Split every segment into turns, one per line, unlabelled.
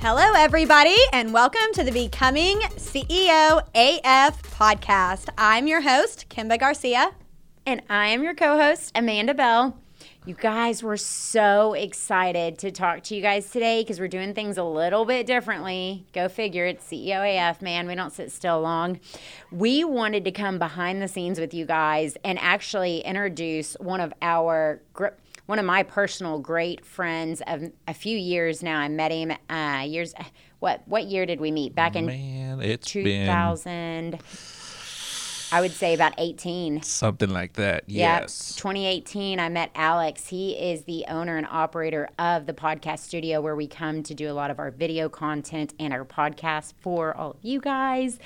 Hello, everybody, and welcome to the Becoming CEO AF podcast. I'm your host, Kimba Garcia.
And I am your co host, Amanda Bell. You guys, we're so excited to talk to you guys today because we're doing things a little bit differently. Go figure, it's CEO AF, man. We don't sit still long. We wanted to come behind the scenes with you guys and actually introduce one of our one of my personal great friends of a few years now. I met him uh, years. What what year did we meet? Back in
Man, it's
2000.
been
I would say about 18.
something like that.
Yep.
Yes.
2018, I met Alex. He is the owner and operator of the podcast studio where we come to do a lot of our video content and our podcast for all of you guys.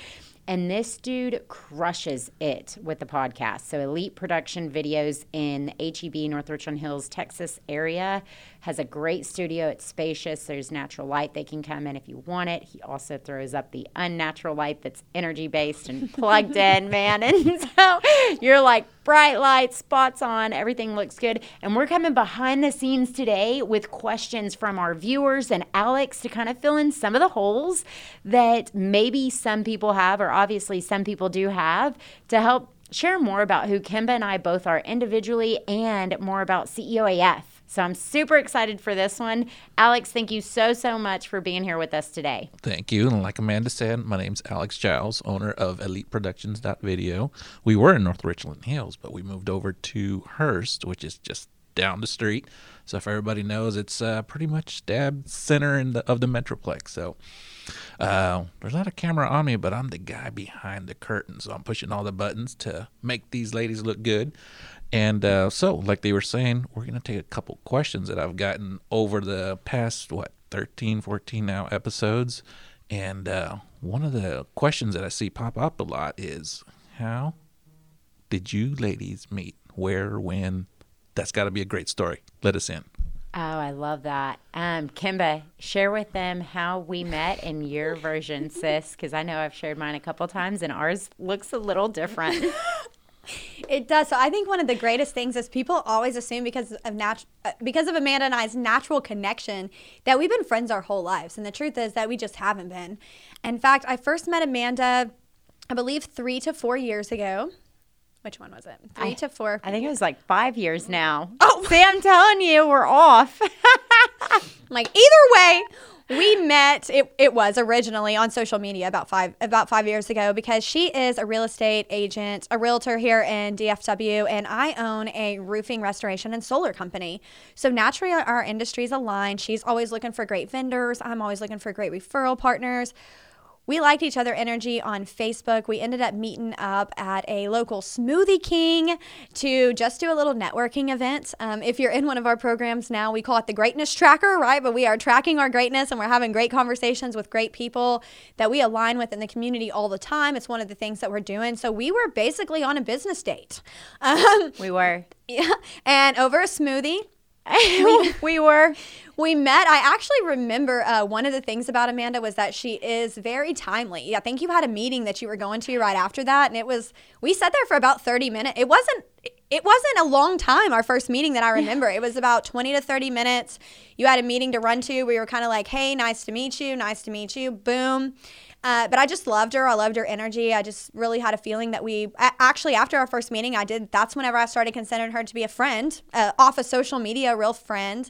And this dude crushes it with the podcast. So, Elite Production Videos in HEB, North Richland Hills, Texas area has a great studio. It's spacious. There's natural light they can come in if you want it. He also throws up the unnatural light that's energy based and plugged in, man. And so you're like bright lights, spots on, everything looks good. And we're coming behind the scenes today with questions from our viewers and Alex to kind of fill in some of the holes that maybe some people have, or obviously some people do have, to help share more about who Kimba and I both are individually and more about CEOAF. So I'm super excited for this one. Alex, thank you so, so much for being here with us today.
Thank you. And like Amanda said, my name's Alex Giles, owner of Elite Productions Video. We were in North Richland Hills, but we moved over to Hurst, which is just down the street. So if everybody knows, it's uh, pretty much dab center in the, of the Metroplex. So uh, there's not a camera on me, but I'm the guy behind the curtain. So I'm pushing all the buttons to make these ladies look good. And uh, so, like they were saying, we're going to take a couple questions that I've gotten over the past, what, 13, 14 now episodes. And uh, one of the questions that I see pop up a lot is how did you ladies meet? Where, when? That's got to be a great story. Let us in.
Oh, I love that. Um, Kimba, share with them how we met in your version, sis, because I know I've shared mine a couple times and ours looks a little different.
It does. So I think one of the greatest things is people always assume because of nat- uh, because of Amanda and I's natural connection that we've been friends our whole lives, and the truth is that we just haven't been. In fact, I first met Amanda, I believe, three to four years ago. Which one was it? Three
I,
to four.
I think it was like five years now. Oh, see, I'm telling you, we're off.
like either way, we met it, it was originally on social media about five about five years ago because she is a real estate agent a realtor here in dfw and i own a roofing restoration and solar company. So naturally our industries align. She's always looking for great vendors. I'm always looking for great referral partners we liked each other energy on Facebook. We ended up meeting up at a local Smoothie King to just do a little networking event. Um, if you're in one of our programs now, we call it the Greatness Tracker, right? But we are tracking our greatness and we're having great conversations with great people that we align with in the community all the time. It's one of the things that we're doing. So we were basically on a business date.
Um, we were.
Yeah. And over a smoothie.
We, we were
we met. I actually remember uh, one of the things about Amanda was that she is very timely. I think you had a meeting that you were going to right after that, and it was we sat there for about thirty minutes. It wasn't. It wasn't a long time. Our first meeting that I remember, it was about twenty to thirty minutes. You had a meeting to run to. We were kind of like, "Hey, nice to meet you. Nice to meet you." Boom. Uh, but I just loved her. I loved her energy. I just really had a feeling that we actually after our first meeting, I did. That's whenever I started considering her to be a friend, uh, off of social media, a real friend.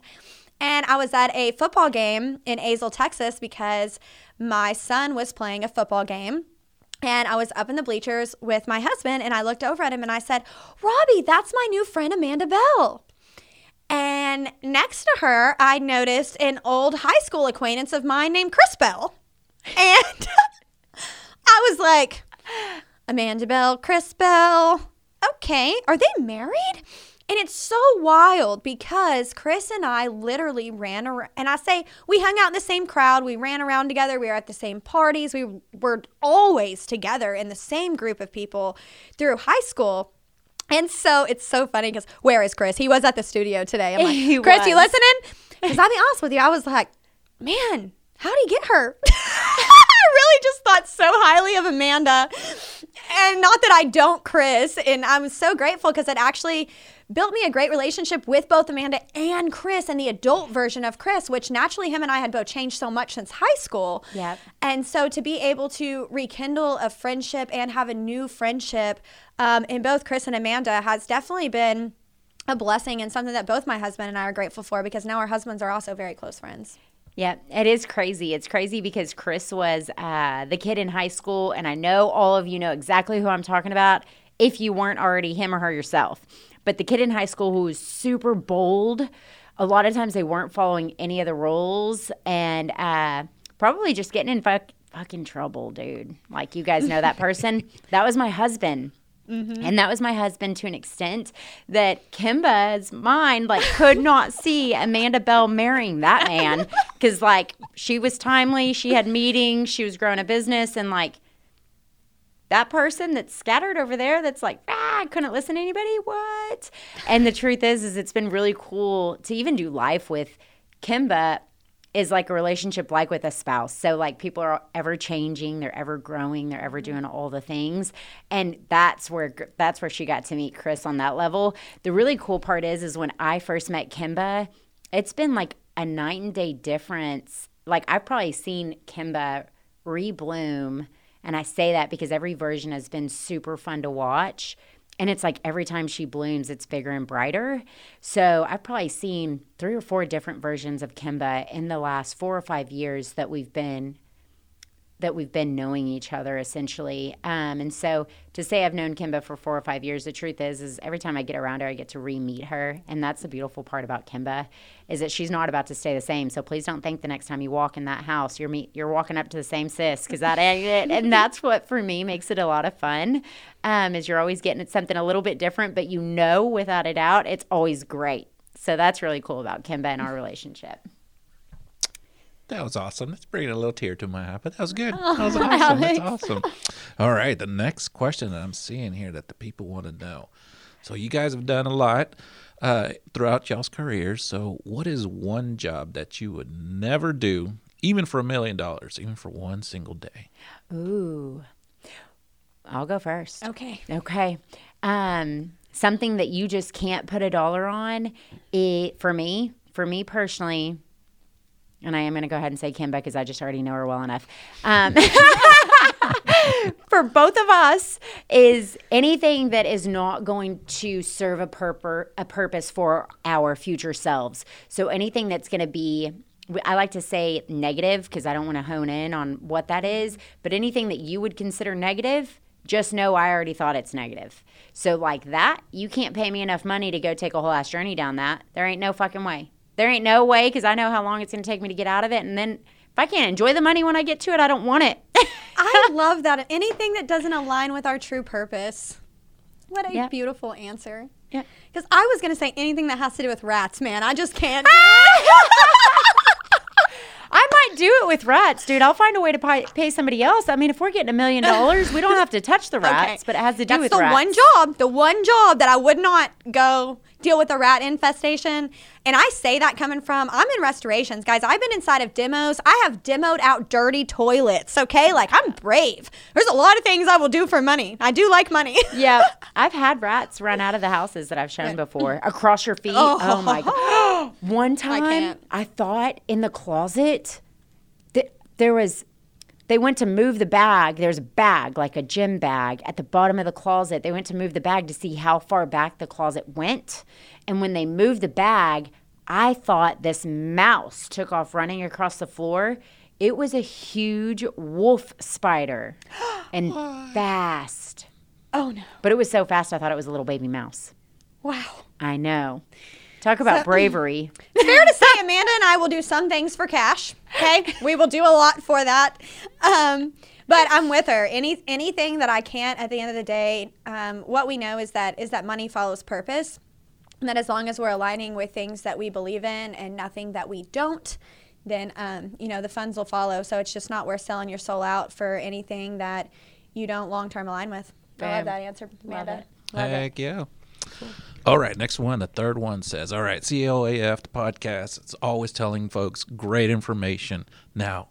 And I was at a football game in Azle, Texas, because my son was playing a football game. And I was up in the bleachers with my husband, and I looked over at him and I said, Robbie, that's my new friend, Amanda Bell. And next to her, I noticed an old high school acquaintance of mine named Chris Bell. And I was like, Amanda Bell, Chris Bell. Okay, are they married? And it's so wild because Chris and I literally ran around, and I say we hung out in the same crowd, we ran around together, we were at the same parties, we were always together in the same group of people through high school. And so it's so funny because where is Chris? He was at the studio today. I'm like,
he
Chris,
was.
you listening? Because I'll be honest with you, I was like, man, how did he get her? I really just thought so highly of Amanda. and not that I don't, Chris. And I'm so grateful because it actually built me a great relationship with both Amanda and Chris and the adult version of Chris, which naturally him and I had both changed so much since high school.
Yep.
And so to be able to rekindle a friendship and have a new friendship um, in both Chris and Amanda has definitely been a blessing and something that both my husband and I are grateful for because now our husbands are also very close friends.
Yeah, it is crazy. It's crazy because Chris was uh, the kid in high school, and I know all of you know exactly who I'm talking about if you weren't already him or her yourself. But the kid in high school who was super bold, a lot of times they weren't following any of the rules and uh, probably just getting in fuck, fucking trouble, dude. Like, you guys know that person? that was my husband. Mm-hmm. And that was my husband to an extent that Kimba's mind like could not see Amanda Bell marrying that man because like she was timely, she had meetings, she was growing a business, and like that person that's scattered over there that's like ah, I couldn't listen to anybody. What? And the truth is, is it's been really cool to even do life with Kimba is like a relationship like with a spouse. So like people are ever changing, they're ever growing, they're ever doing all the things. And that's where that's where she got to meet Chris on that level. The really cool part is is when I first met Kimba, it's been like a night and day difference. Like I've probably seen Kimba rebloom and I say that because every version has been super fun to watch and it's like every time she blooms it's bigger and brighter. So i've probably seen three or four different versions of kimba in the last four or five years that we've been that we've been knowing each other essentially. Um, and so to say I've known Kimba for four or five years, the truth is, is every time I get around her, I get to re-meet her. And that's the beautiful part about Kimba is that she's not about to stay the same. So please don't think the next time you walk in that house, you're meet, you're walking up to the same sis because that ain't it. And that's what for me makes it a lot of fun. Um, is you're always getting at something a little bit different, but you know without a doubt it's always great. So that's really cool about Kimba and our relationship.
That was awesome. That's bringing a little tear to my eye, but that was good. Oh, that was awesome. That's awesome. All right. The next question that I'm seeing here that the people want to know. So, you guys have done a lot uh, throughout y'all's careers. So, what is one job that you would never do, even for a million dollars, even for one single day?
Ooh. I'll go first.
Okay.
Okay. Um, something that you just can't put a dollar on, it, for me, for me personally, and I am going to go ahead and say Kimba because I just already know her well enough. Um, for both of us, is anything that is not going to serve a, a purpose for our future selves. So anything that's going to be I like to say negative because I don't want to hone in on what that is, but anything that you would consider negative, just know I already thought it's negative. So, like that, you can't pay me enough money to go take a whole ass journey down that. There ain't no fucking way. There ain't no way because I know how long it's going to take me to get out of it. And then if I can't enjoy the money when I get to it, I don't want it.
I love that. Anything that doesn't align with our true purpose. What a beautiful answer.
Yeah.
Because I was going to say anything that has to do with rats, man. I just can't
I might do it with rats, dude. I'll find a way to pay, pay somebody else. I mean, if we're getting a million dollars, we don't have to touch the rats, okay. but it has to do
That's
with
the
rats.
one job, the one job that I would not go deal with a rat infestation. And I say that coming from, I'm in restorations, guys. I've been inside of demos. I have demoed out dirty toilets, okay? Like, I'm brave. There's a lot of things I will do for money. I do like money.
yeah. I've had rats run out of the houses that I've shown before across your feet. Oh, oh my God. One time, I, I thought in the closet there was they went to move the bag. There's a bag, like a gym bag, at the bottom of the closet. They went to move the bag to see how far back the closet went. And when they moved the bag, I thought this mouse took off running across the floor. It was a huge wolf spider and fast.
Oh no.
But it was so fast, I thought it was a little baby mouse.
Wow.
I know. Talk about so, bravery.
Fair to say, Amanda and I will do some things for cash. Okay, we will do a lot for that. Um, but I'm with her. Any anything that I can't at the end of the day, um, what we know is that is that money follows purpose, and that as long as we're aligning with things that we believe in and nothing that we don't, then um, you know the funds will follow. So it's just not worth selling your soul out for anything that you don't long term align with. I love that answer, Amanda. Love it.
Love Heck it. yeah. Cool. All right, next one. The third one says, All right, CEOAF, the podcast, it's always telling folks great information. Now,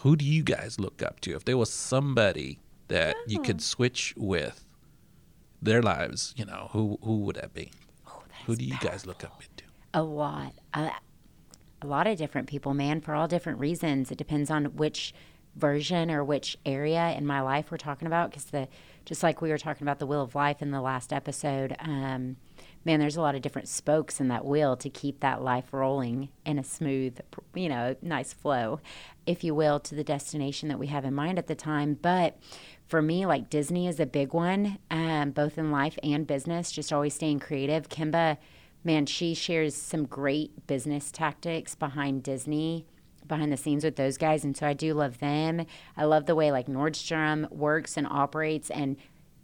who do you guys look up to? If there was somebody that you could
Oh.
switch with their lives, you know, who who would that be?
Oh, that
Who do you guys look up into?
A lot. A, a lot of different people, man, for all different reasons. It depends on which version or which area in my life we're talking about. Because the just like we were talking about the wheel of life in the last episode, um, man, there's a lot of different spokes in that wheel to keep that life rolling in a smooth, you know, nice flow, if you will, to the destination that we have in mind at the time. But for me, like Disney is a big one, um, both in life and business. Just always staying creative. Kimba man, she shares some great business tactics behind Disney, behind the scenes with those guys. And so I do love them. I love the way like Nordstrom works and operates and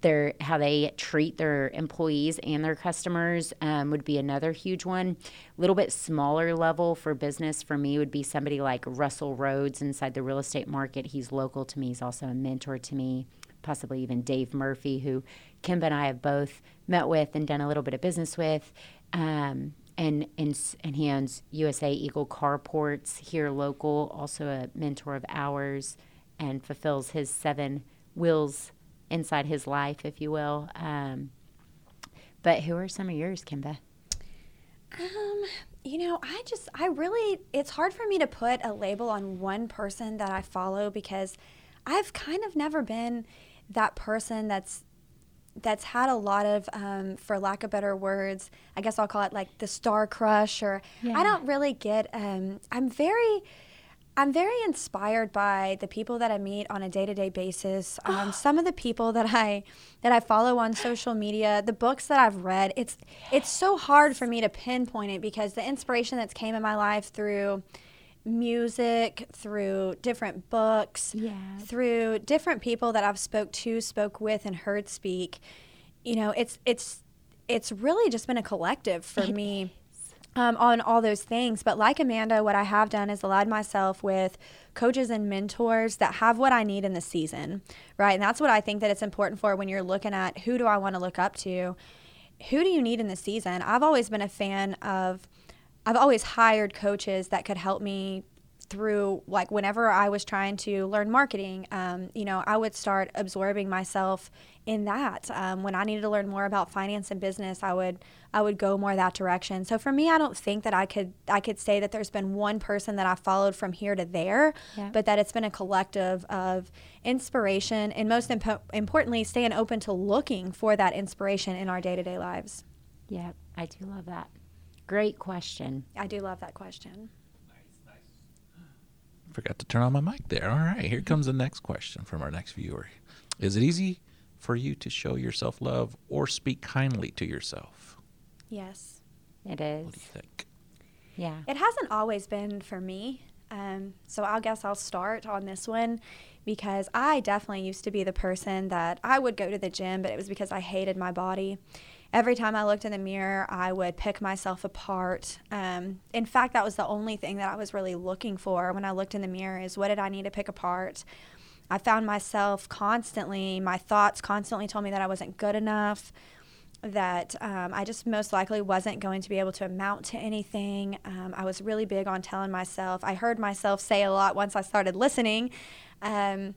their how they treat their employees and their customers um, would be another huge one. A little bit smaller level for business for me would be somebody like Russell Rhodes inside the real estate market. He's local to me. He's also a mentor to me. Possibly even Dave Murphy, who Kimba and I have both met with and done a little bit of business with. Um, and, and and he owns USA Eagle Carports here local, also a mentor of ours, and fulfills his seven wheels inside his life, if you will. Um, but who are some of yours, Kimba?
Um, you know, I just, I really, it's hard for me to put a label on one person that I follow because I've kind of never been that person that's that's had a lot of um, for lack of better words i guess i'll call it like the star crush or
Yeah.
i don't really get um, i'm very i'm very inspired by the people that i meet on a day-to-day basis. Um, some of the people that i that i follow on social media the books that i've read it's it's so hard for me to pinpoint it because the inspiration that's came in my life through music through different books
Yeah.
through different people that I've spoke to, spoke with, and heard speak, you know, it's it's it's really just been a collective for me um, on all those things. But like Amanda, what I have done is allowed myself with coaches and mentors that have what I need in the season, right? And that's what I think that it's important for when you're looking at who do I want to look up to, who do you need in the season. I've always been a fan of. I've always hired coaches that could help me through like whenever I was trying to learn marketing, um, you know, I would start absorbing myself in that. Um, when I needed to learn more about finance and business, I would I would go more that direction. So for me, I don't think that I could I could say that there's been one person that I followed from here to there,
Yeah.
but that it's been a collective of inspiration and most impo- importantly, staying open to looking for that inspiration in our day to day lives.
Yeah, I do love that. Great question.
I do love that question.
Forgot to turn on my mic there. All right, here comes the next question from our next viewer. Is it easy for you to show yourself love or speak kindly to yourself?
Yes.
It is.
What do you think?
Yeah.
It hasn't always been for me. Um, so I guess I'll start on this one because I definitely used to be the person that I would go to the gym, but it was because I hated my body. Every time I looked in the mirror, I would pick myself apart. Um, in fact, that was the only thing that I was really looking for when I looked in the mirror is what did I need to pick apart? I found myself constantly, my thoughts constantly told me that I wasn't good enough that um, I just most likely wasn't going to be able to amount to anything. Um, I was really big on telling myself. I heard myself say a lot once I started listening. Um,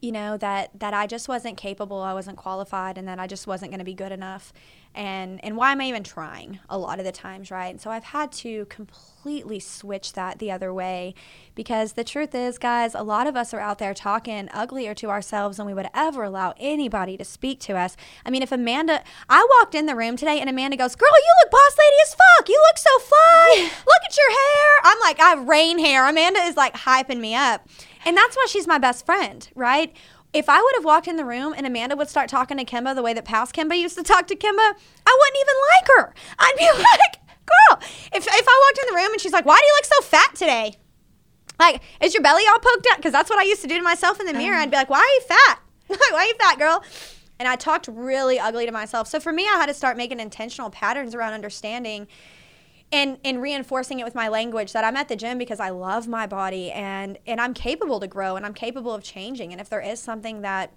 you know that that I just wasn't capable, I wasn't qualified, and that I just wasn't going to be good enough. And and why am I even trying? A lot of the times, right? And so I've had to completely switch that the other way, because the truth is, guys, a lot of us are out there talking uglier to ourselves than we would ever allow anybody to speak to us. I mean, if Amanda, I walked in the room today and Amanda goes, "Girl, you look boss lady as fuck. You look so fly. Look at your hair." I'm like, I have rain hair. Amanda is like hyping me up. And that's why she's my best friend, right? If I would have walked in the room and Amanda would start talking to Kimba the way that past Kimba used to talk to Kimba, I wouldn't even like her. I'd be like, girl, if, if I walked in the room and she's like, why do you look so fat today? Like, is your belly all poked out? Because that's what I used to do to myself in the mirror. I'd be like, why are you fat? why are you fat, girl? And I talked really ugly to myself. So for me, I had to start making intentional patterns around understanding and and reinforcing it with my language that I'm at the gym because I love my body and and I'm capable to grow and I'm capable of changing and if there is something that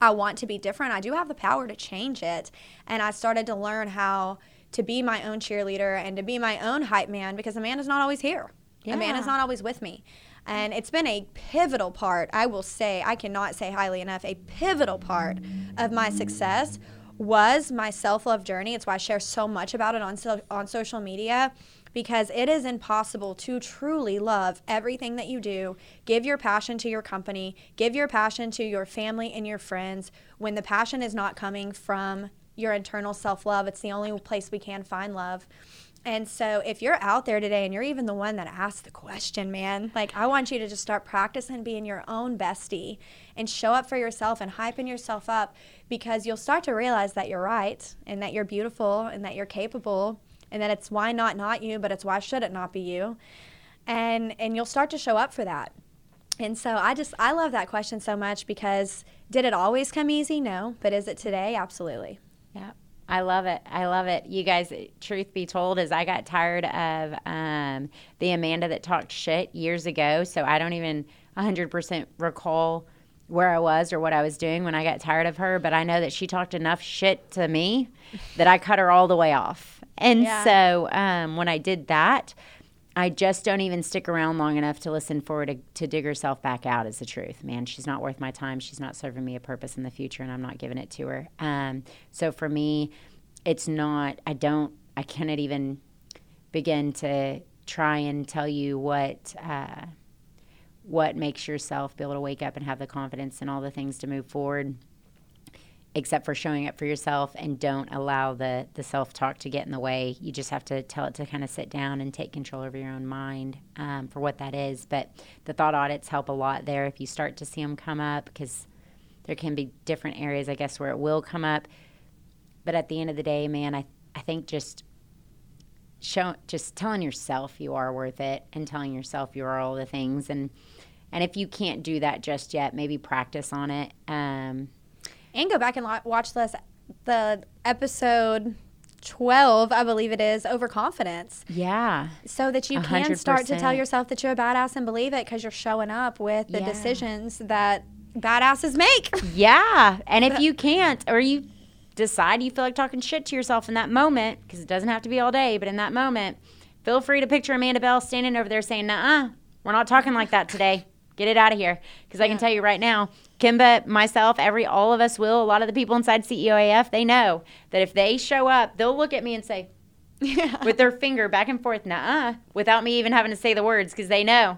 I want to be different, I do have the power to change it. And I started to learn how to be my own cheerleader and to be my own hype man because a man is not always here.
Yeah.
is not always with me. And it's been a pivotal part, I will say, I cannot say highly enough, a pivotal part of my success was my self love journey. It's why I share so much about it on, so, on social media because it is impossible to truly love everything that you do. Give your passion to your company, give your passion to your family and your friends when the passion is not coming from your internal self love. It's the only place we can find love. And so, if you're out there today and you're even the one that asked the question, man, like I want you to just start practicing being your own bestie and show up for yourself and hyping yourself up because you'll start to realize that you're right and that you're beautiful and that you're capable and that it's why not not you, but it's why should it not be you. And and you'll start to show up for that. And so I just I love that question so much because did it always come easy? No, but is it today? Absolutely.
Yeah. I love it. I love it. You guys, truth be told, is I got tired of um, the Amanda that talked shit years ago. So I don't even 100% recall where I was or what I was doing when I got tired of her. But I know that she talked enough shit to me that I cut her all the way off. And yeah. so um, when I did that, I just don't even stick around long enough to listen for her to, to dig herself back out is the truth. Man, she's not worth my time. She's not serving me a purpose in the future, and I'm not giving it to her. Um, so for me, it's not, I don't, I cannot even begin to try and tell you what. Uh, what makes yourself be able to wake up and have the confidence and all the things to move forward except for showing up for yourself and don't allow the the self talk to get in the way. You just have to tell it to kind of sit down and take control over your own mind um, for what that is. But the thought audits help a lot there if you start to see them come up because there can be different areas, I guess, where it will come up. But at the end of the day, man, I I think just show just telling yourself you are worth it and telling yourself you are all the things and and if you can't do that just yet, maybe practice on it. Um,
and go back and watch this the episode 12 i believe it is overconfidence
yeah
so that you 100%. can start to tell yourself that you're a badass and believe it because you're showing up with the yeah. decisions that badasses make
yeah and if you can't or you decide you feel like talking shit to yourself in that moment because it doesn't have to be all day but in that moment feel free to picture amanda bell standing over there saying nah we're not talking like that today get it out of here because yeah. i can tell you right now Kimba, myself, every all of us will. A lot of the people inside CEOAF, they know that if they show up, they'll look at me and say, yeah. with their finger back and forth, nah, without me even having to say the words because they know.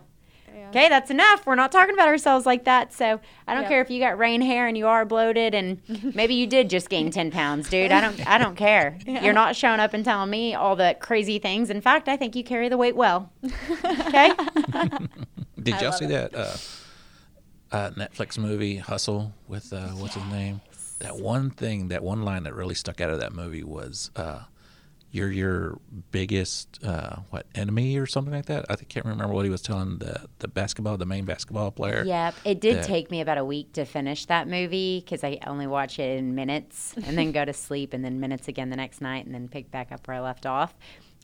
Yeah. Okay, that's enough. We're not talking about ourselves like that. So I don't care if you got rain hair and you are bloated and maybe you did just gain ten pounds, dude. I don't I don't care. Yeah. You're not showing up and telling me all the crazy things. In fact, I think you carry the weight well. Okay.
did y'all see it. that? Uh, uh, Netflix movie Hustle with uh, what's yes. his name? That one thing, that one line that really stuck out of that movie was, uh, "You're your biggest uh, what enemy or something like that." I can't remember what he was telling the the basketball, the main basketball player.
Yep, it did that, take me about a week to finish that movie because I only watch it in minutes and then go to sleep and then minutes again the next night and then pick back up where I left off.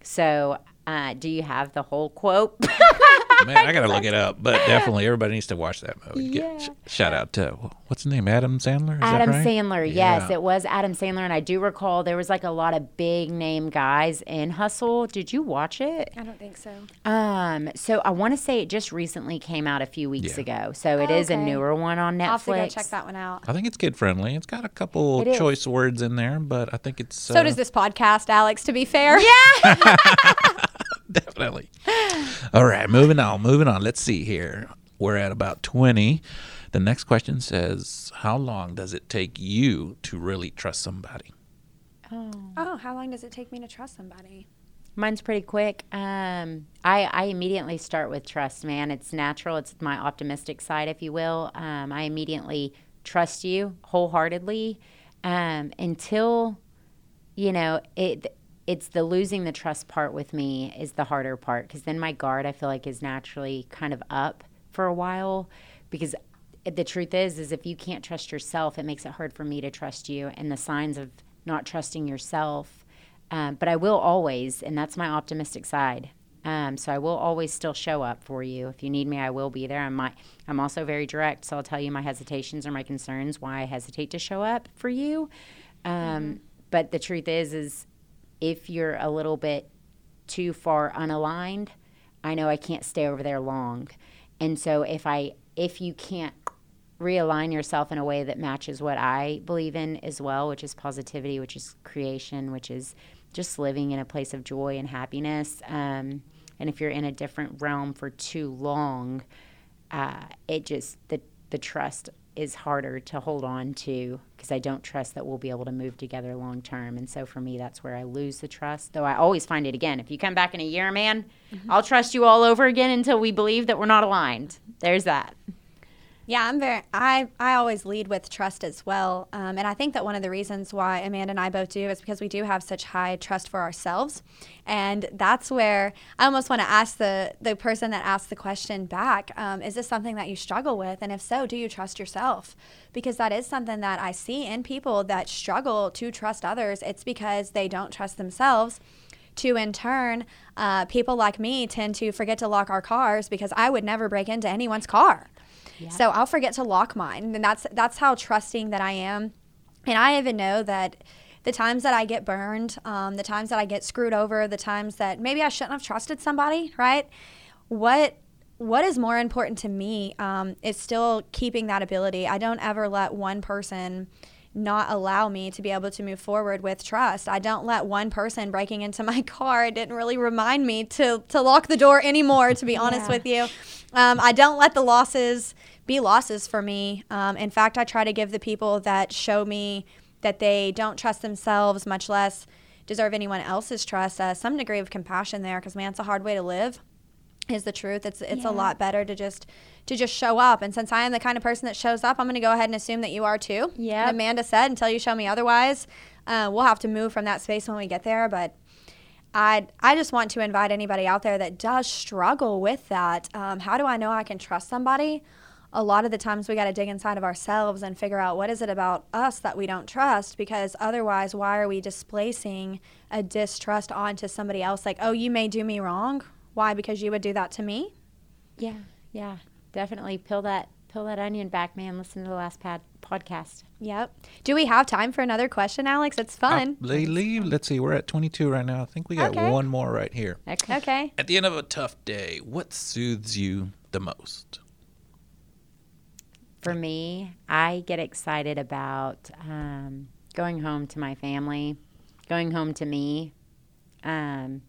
So, uh, do you have the whole quote?
Man, I gotta look it up, but definitely everybody needs to watch that movie. Yeah. Sh- shout out to what's his name, Adam Sandler. Is
Adam
right?
Sandler, yeah. yes, it was Adam Sandler, and I do recall there was like a lot of big name guys in Hustle. Did you watch it?
I don't think so.
Um, so I want to say it just recently came out a few weeks yeah. ago, so it oh, is okay. a newer one on Netflix. I'll have to
go check that one out.
I think it's kid friendly. It's got a couple choice words in there, but I think it's
so
uh,
does this podcast, Alex. To be fair,
yeah.
definitely. All right, moving on, moving on. Let's see here. We're at about 20. The next question says, How long does it take you to really trust somebody?
Oh. Oh, how long does it take me to trust somebody?
Mine's pretty quick. Um, I, I immediately start with trust, man. It's natural. It's my optimistic side, if you will. Um, I immediately trust you wholeheartedly um, until, you know, it it's the losing the trust part with me is the harder part because then my guard I feel like is naturally kind of up for a while because the truth is is if you can't trust yourself it makes it hard for me to trust you and the signs of not trusting yourself. Um, but I will always and that's my optimistic side um, so I will always still show up for you. If you need me I will be there. I'm my, I'm also very direct so I'll tell you my hesitations or my concerns why I hesitate to show up for you. Um, mm-hmm. but the truth is is if you're a little bit too far unaligned, I know I can't stay over there long. And so if I if you can't realign yourself in a way that matches what I believe in as well, which is positivity, which is creation, which is just living in a place of joy and happiness. Um, and if you're in a different realm for too long, uh, it just the the trust is harder to hold on to because I don't trust that we'll be able to move together long term. And so for me, that's where I lose the trust. Though I always find it again. If you come back in a year, man, mm-hmm. I'll trust you all over again until we believe that we're not aligned. There's that.
Yeah, I'm very. I I always lead with trust as well, um, and I think that one of the reasons why Amanda and I both do is because we do have such high trust for ourselves, and that's where I almost want to ask the the person that asked the question back: um, Is this something that you struggle with, and if so, do you trust yourself? Because that is something that I see in people that struggle to trust others. It's because they don't trust themselves to in turn, uh, people like me tend to forget to lock our cars because I would never break into anyone's car. So I'll forget to lock mine, and that's that's how trusting that I am. And I even know that the times that I get burned, um, the times that I get screwed over, the times that maybe I shouldn't have trusted somebody, right? What what is more important to me um, is still keeping that ability. I don't ever let one person not allow me to be able to move forward with trust. I don't let one person breaking into my car it didn't really remind me to to lock the door anymore. To be honest yeah. with you, um, I don't let the losses be losses for me. Um, in fact, I try to give the people that show me that they don't trust themselves, much less deserve anyone else's trust, uh, some degree of compassion there. Because man, it's a hard way to live. Is the truth. It's it's yeah. a lot better to just to just show up. And since I am the kind of person that shows up, I'm going to go ahead and assume that you are too.
Yeah.
Amanda said, until you show me otherwise, uh, we'll have to move from that space when we get there. But I I just want to invite anybody out there that does struggle with that. Um, how do I know I can trust somebody? a lot of the times we got to dig inside of ourselves and figure out what is it about us that we don't trust because otherwise why are we displacing a distrust onto somebody else like oh you may do me wrong why? Because you would do that to me?
Yeah yeah definitely. Peel that peel that onion back man. Listen to the last pad podcast.
Yep. Do we have time for another question alex? It's fun.
I believe let's see. We're at 22 right now. I think we got okay. one more right here.
Okay. okay.
At the end of a tough day what soothes you the most?
For me, I get excited about um, going home to my family, going home to me, um,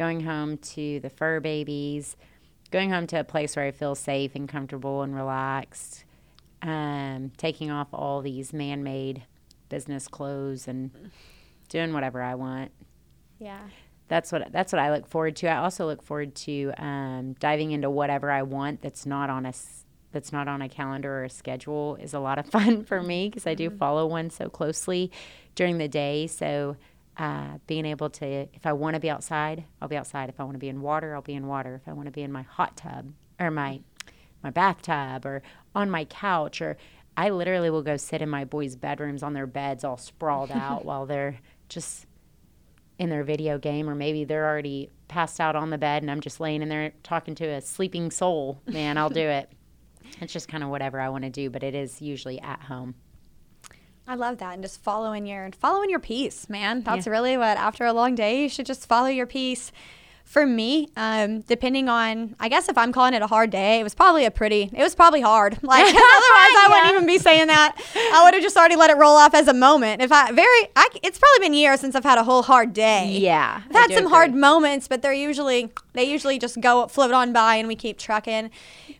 going home to the fur babies, going home to a place where I feel safe and comfortable and relaxed, um, taking off all these man made business clothes and doing whatever I want.
Yeah.
That's what that's what I look forward to. I also look forward to um, diving into whatever I want that's not on a that's not on a calendar or a schedule is a lot of fun for me because I do mm-hmm. follow one so closely during the day. So uh, being able to, if I want to be outside, I'll be outside. If I want to be in water, I'll be in water. If I want to be in my hot tub or my my bathtub or on my couch or I literally will go sit in my boys' bedrooms on their beds all sprawled out while they're just in their video game or maybe they're already passed out on the bed and I'm just laying in there talking to a sleeping soul. Man, I'll do it. It's just kind of whatever I want to do, but it is usually at home.
I love that, and just following your following your peace, man. That's yeah. really what after a long day you should just follow your peace for me, um, depending on, I guess if I'm calling it a hard day, it was probably a pretty, it was probably hard. Like, otherwise I yeah. wouldn't even be saying that. I would have just already let it roll off as a moment. If I, very, I, it's probably been years since I've had a whole hard day.
Yeah.
I've had some agree. hard moments, but they're usually, they usually just go, float on by and we keep trucking.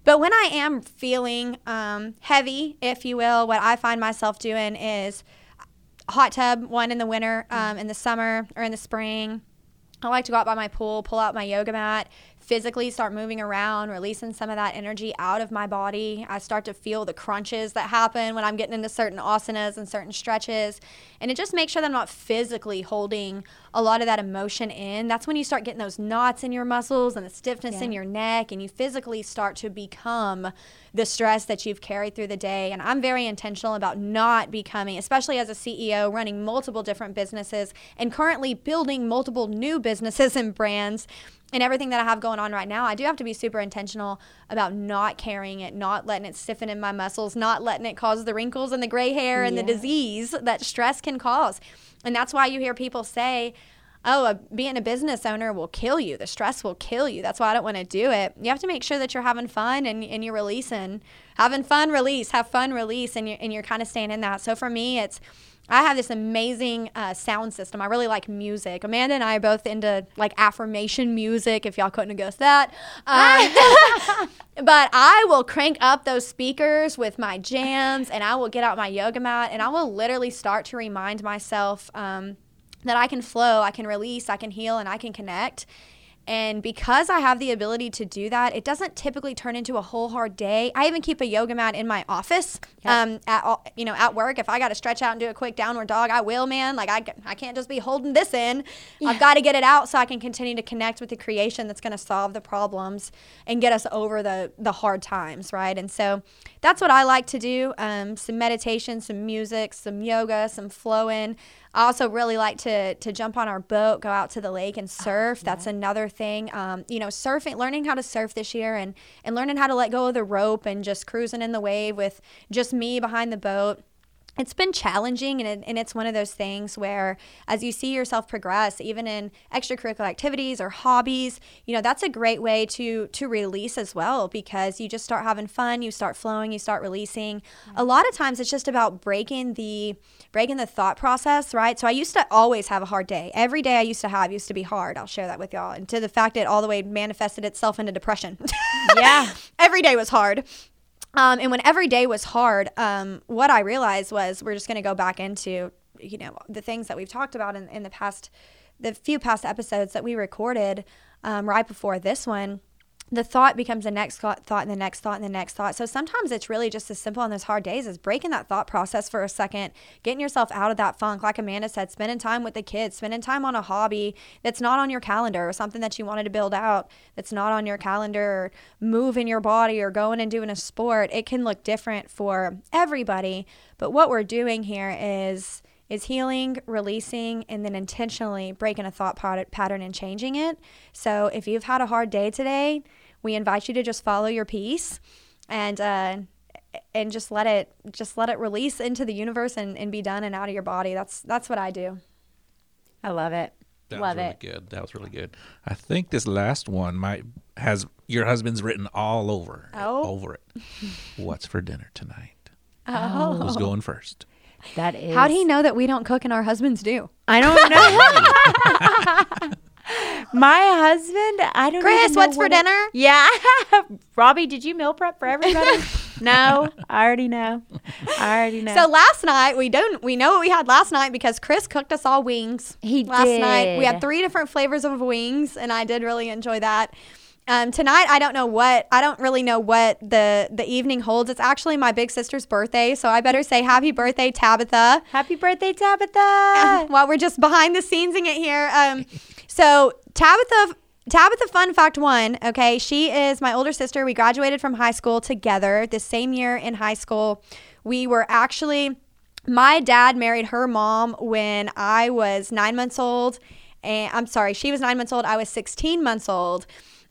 But when I am feeling um, heavy, if you will, what I find myself doing is hot tub, one in the winter, um, in the summer, or in the spring I like to go out by my pool, pull out my yoga mat, physically start moving around, releasing some of that energy out of my body. I start to feel the crunches that happen when I'm getting into certain asanas and certain stretches. And it just makes sure that I'm not physically holding a lot of that emotion in. That's when you start getting those knots in your muscles and the stiffness yeah. in your neck, and you physically start to become the stress that you've carried through the day. And I'm very intentional about not becoming, especially as a CEO running multiple different businesses and currently building multiple new businesses and brands and everything that I have going on right now, I do have to be super intentional about not carrying it, not letting it stiffen in my muscles, not letting it cause the wrinkles and the gray hair and yeah. the disease that stress can cause. And that's why you hear people say, oh, a, being a business owner will kill you. The stress will kill you. That's why I don't want to do it. You have to make sure that you're having fun and, and you're releasing, having fun, release, have fun, release, and you're, and you're kind of staying in that. So for me, it's, I have this amazing uh, sound system. I really like music. Amanda and I are both into like affirmation music, if y'all couldn't have guessed that. Um, but I will crank up those speakers with my jams and I will get out my yoga mat and I will literally start to remind myself um, that I can flow, I can release, I can heal, and I can connect. And because I have the ability to do that, it doesn't typically turn into a whole hard day. I even keep a yoga mat in my office, um, at all, you know, at work. If I got to stretch out and do a quick downward dog, I will, man. Like I, I can't just be holding this in. I've got to get it out so I can continue to connect with the creation that's going to solve the problems and get us over the the hard times, right? And so that's what I like to do. Um, some meditation, some music, some yoga, some flowing. I also really like to to jump on our boat, go out to the lake and surf. That's another thing. Um, you know, surfing, learning how to surf this year, and and learning how to let go of the rope and just cruising in the wave with just me behind the boat it's been challenging and, it, and it's one of those things where as you see yourself progress even in extracurricular activities or hobbies you know that's a great way to to release as well because you just start having fun you start flowing you start releasing. A lot of times it's just about breaking the breaking the thought process right? So i used to always have a hard day. Every day i used to have used to be hard i'll share that with y'all and to the fact it all the way manifested itself into depression.
Yeah.
every day was hard um, and when every day was hard, um, what I realized was we're just going to go back into, you know, the things that we've talked about in, in the past, the few past episodes that we recorded um, right before this one. The thought becomes the next thought, and the next thought, and the next thought. So sometimes it's really just as simple on those hard days as breaking that thought process for a second, getting yourself out of that funk. Like Amanda said, spending time with the kids, spending time on a hobby that's not on your calendar or something that you wanted to build out that's not on your calendar or moving your body or going and doing a sport. It can look different for everybody. But what we're doing here is is healing, releasing, and then intentionally breaking a thought pat- pattern and changing it. So if you've had a hard day today, we invite you to just follow your peace and uh, and just let it just let it release into the universe and, and be done and out of your body. That's that's what I do.
I love it.
That
love
was really
it.
good. That was really good. I think this last one might has your husband's written all over
Oh.
over it. What's for dinner tonight?
Oh.
Who's going first?
That is.
How'd he know that we don't cook and our husbands do?
I don't know. My husband, I don't. Know.
Chris, what's for
it-
dinner?
Yeah, Robbie, did you meal prep for everybody? no, I already know. I already know.
So last night we don't we know what we had last night because Chris cooked us all wings.
He
last night we had three different flavors of wings, and I did really enjoy that. Um, tonight I don't know what I don't really know what the the evening holds. It's actually my big sister's birthday, so I better say happy birthday, Tabitha.
happy birthday, Tabitha.
While we're just behind the scenesing it here, um, so Tabitha. Tabitha, fun fact one, okay, she is my older sister. We graduated from high school together the same year in high school. We were actually, my dad married her mom when I was nine months old. And I'm sorry, she was nine months old. I was 16 months old.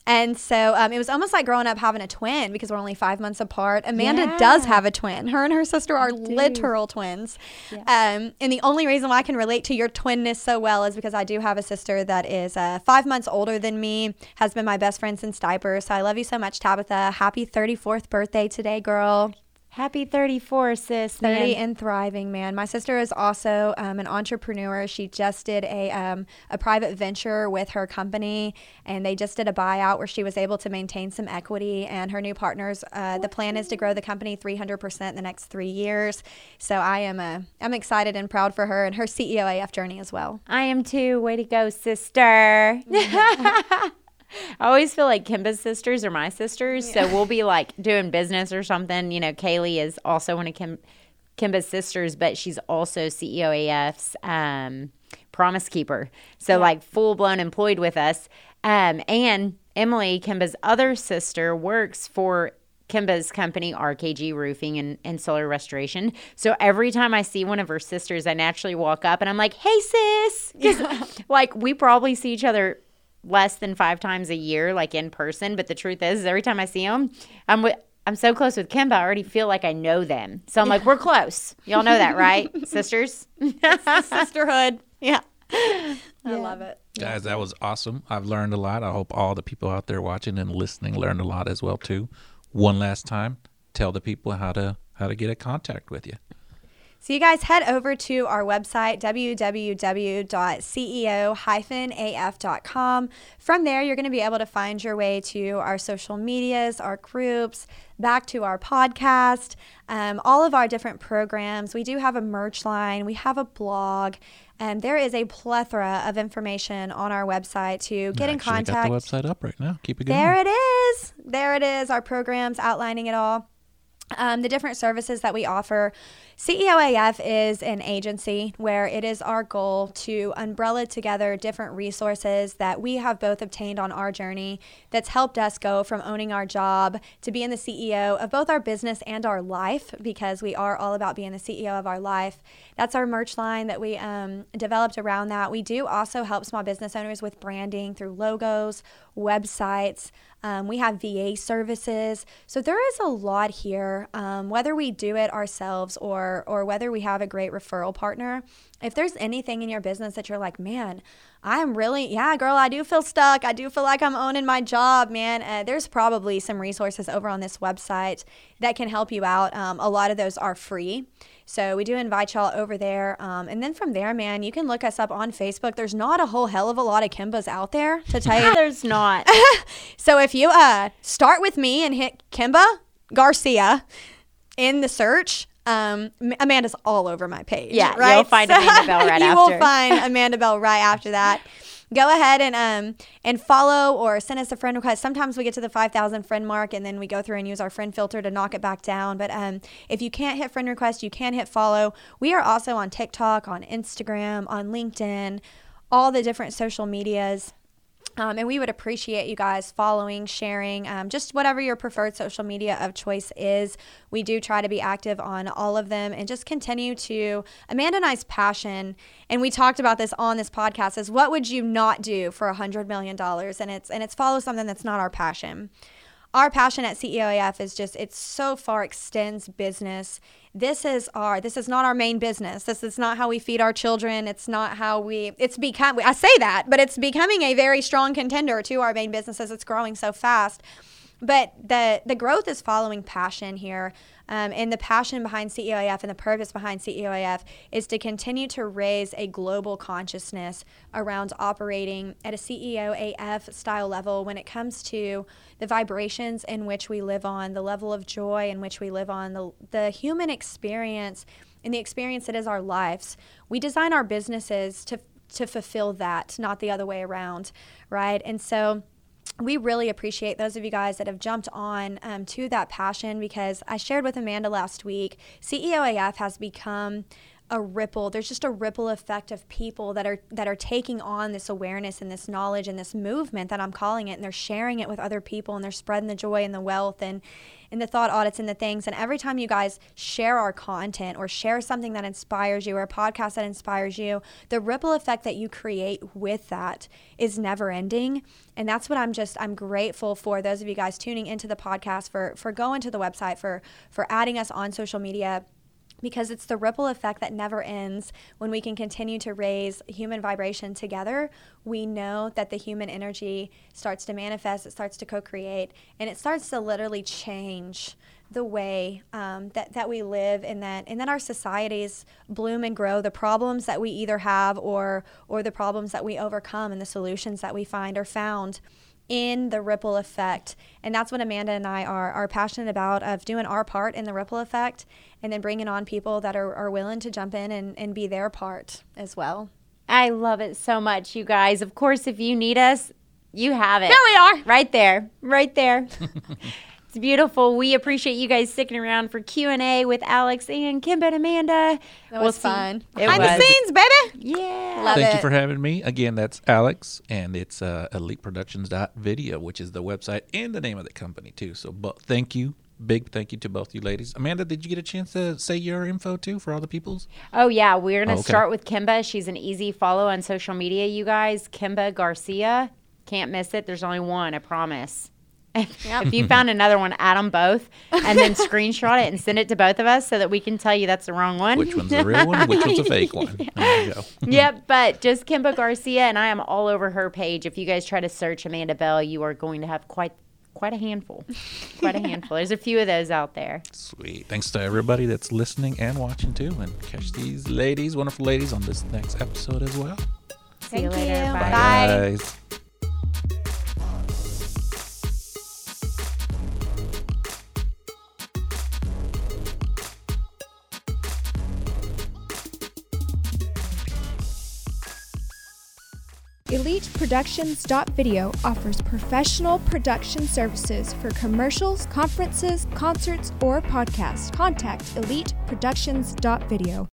And so um, it was almost like growing up having a twin because we're only five months apart. Amanda does have a twin. Her and her sister are literal twins. Um, and the only reason why I can relate to your twinness so well is because I do have a sister that is uh, five months older than me, has been my best friend since diapers. So I love you so much, Tabitha. Happy 34th birthday today, girl.
Happy 34, sis.
30
man.
and thriving, man. My sister is also um, an entrepreneur. She just did a, um, a private venture with her company, and they just did a buyout where she was able to maintain some equity. And her new partners, uh, the plan is to grow the company 300% in the next three years. So I am uh, I'm excited and proud for her and her CEO AF journey as well.
I am too. Way to go, sister. I always feel like Kimba's sisters are my sisters. So we'll be like doing business or something. You know, Kaylee is also one of Kim, Kimba's sisters, but she's also CEO AF's um, promise keeper. So like full blown employed with us. Um, and Emily, Kimba's other sister, works for Kimba's company, RKG Roofing and, and Solar Restoration. So every time I see one of her sisters, I naturally walk up and I'm like, hey, sis. like, we probably see each other less than five times a year, like in person. But the truth is, every time I see them, I'm with. I'm so close with Kimba, I already feel like I know them. So I'm like, we're close. Y'all know that, right? Sisters?
Sisterhood. Yeah. I love it.
Guys, that was awesome. I've learned a lot. I hope all the people out there watching and listening learned a lot as well too. One last time, tell the people how to how to get in contact with you.
So you guys head over to our website, www.ceo-af.com. From there, you're going to be able to find your way to our social medias, our groups, back to our podcast, um, all of our different programs. We do have a merch line. We have a blog. And there is a plethora of information on our website to get in contact.
Got the website up right now. Keep it going.
There it is. There it is. Our programs outlining it all. Um, the different services that we offer. CEOAF is an agency where it is our goal to umbrella together different resources that we have both obtained on our journey that's helped us go from owning our job to being the CEO of both our business and our life because we are all about being the CEO of our life. That's our merch line that we um, developed around that. We do also help small business owners with branding through logos, websites. Um, we have VA services. So there is a lot here, um, whether we do it ourselves or, or whether we have a great referral partner. If there's anything in your business that you're like, man, I'm really, yeah, girl, I do feel stuck. I do feel like I'm owning my job, man. Uh, there's probably some resources over on this website that can help you out. Um, a lot of those are free. So we do invite y'all over there. Um, and then from there, man, you can look us up on Facebook. There's not a whole hell of a lot of Kimbas out there to tell you.
There's not.
so if you uh, start with me and hit Kimba Garcia in the search, um, Amanda's all over my page.
Yeah,
right?
you'll find Amanda Bell right
you
after.
You will find Amanda Bell right after that. Go ahead and um and follow or send us a friend request. Sometimes we get to the five thousand friend mark and then we go through and use our friend filter to knock it back down. But um, if you can't hit friend request, you can hit follow. We are also on TikTok, on Instagram, on LinkedIn, all the different social medias. Um, and we would appreciate you guys following, sharing, um, just whatever your preferred social media of choice is. We do try to be active on all of them and just continue to. Amanda and I's passion, and we talked about this on this podcast, is what would you not do for a hundred million dollars? And it's and it's follow something that's not our passion. Our passion at CEOAF is just it so far extends business. This is our this is not our main business. This is not how we feed our children. It's not how we it's become I say that, but it's becoming a very strong contender to our main business as it's growing so fast. But the the growth is following passion here. Um, and the passion behind CEOAF and the purpose behind CEOAF is to continue to raise a global consciousness around operating at a CEOAF style level when it comes to the vibrations in which we live on, the level of joy in which we live on, the, the human experience and the experience that is our lives. We design our businesses to, to fulfill that, not the other way around, right? And so, we really appreciate those of you guys that have jumped on um, to that passion because I shared with Amanda last week, CEOAF has become a ripple. There's just a ripple effect of people that are that are taking on this awareness and this knowledge and this movement that I'm calling it and they're sharing it with other people and they're spreading the joy and the wealth and and the thought audits and the things. And every time you guys share our content or share something that inspires you or a podcast that inspires you the ripple effect that you create with that is never ending. And that's what I'm just I'm grateful for those of you guys tuning into the podcast for for going to the website for for adding us on social media because it's the ripple effect that never ends. When we can continue to raise human vibration together, we know that the human energy starts to manifest, it starts to co create, and it starts to literally change the way um, that, that we live and that and then our societies bloom and grow the problems that we either have or or the problems that we overcome and the solutions that we find are found in the ripple effect and that's what amanda and i are, are passionate about of doing our part in the ripple effect and then bringing on people that are, are willing to jump in and, and be their part as well
I love it so much, you guys. Of course, if you need us, you have it.
There we are.
Right there. Right there. it's beautiful. We appreciate you guys sticking around for Q&A with Alex and Kimba and Amanda.
that was fun
It
behind
was.
the scenes baby
Yeah.
Love
Thank you for having me. Again, that's Alex, and it's uh, eliteproductions.video, which is the website and the name of the company, too. So, but thank you. Big thank you to both you ladies. Amanda, did you get a chance to say your info, too, for all the peoples?
Oh yeah, we're gonna
Oh, okay.
start with Kimba. She's an easy follow on social media, you guys. Kimba Garcia. Can't miss it. There's only one, I promise. If you found another one, add them both and then screenshot it and send it to both of us so that we can tell you that's the wrong one.
Which one's the real one? Which one's the fake one? There
yep, but just Kimba Garcia, and I am all over her page. If you guys try to search Amanda Bell, you are going to have quite quite a handful. Quite a handful. There's a few of those out there.
Sweet. Thanks to everybody that's listening and watching too. And catch these ladies, wonderful ladies, on this next episode as well.
See you
Thank
later.
you.
Bye.
Bye.
guys.
Elite Productions Video offers professional production services for commercials, conferences, concerts, or podcasts. Contact Elite Productions Video.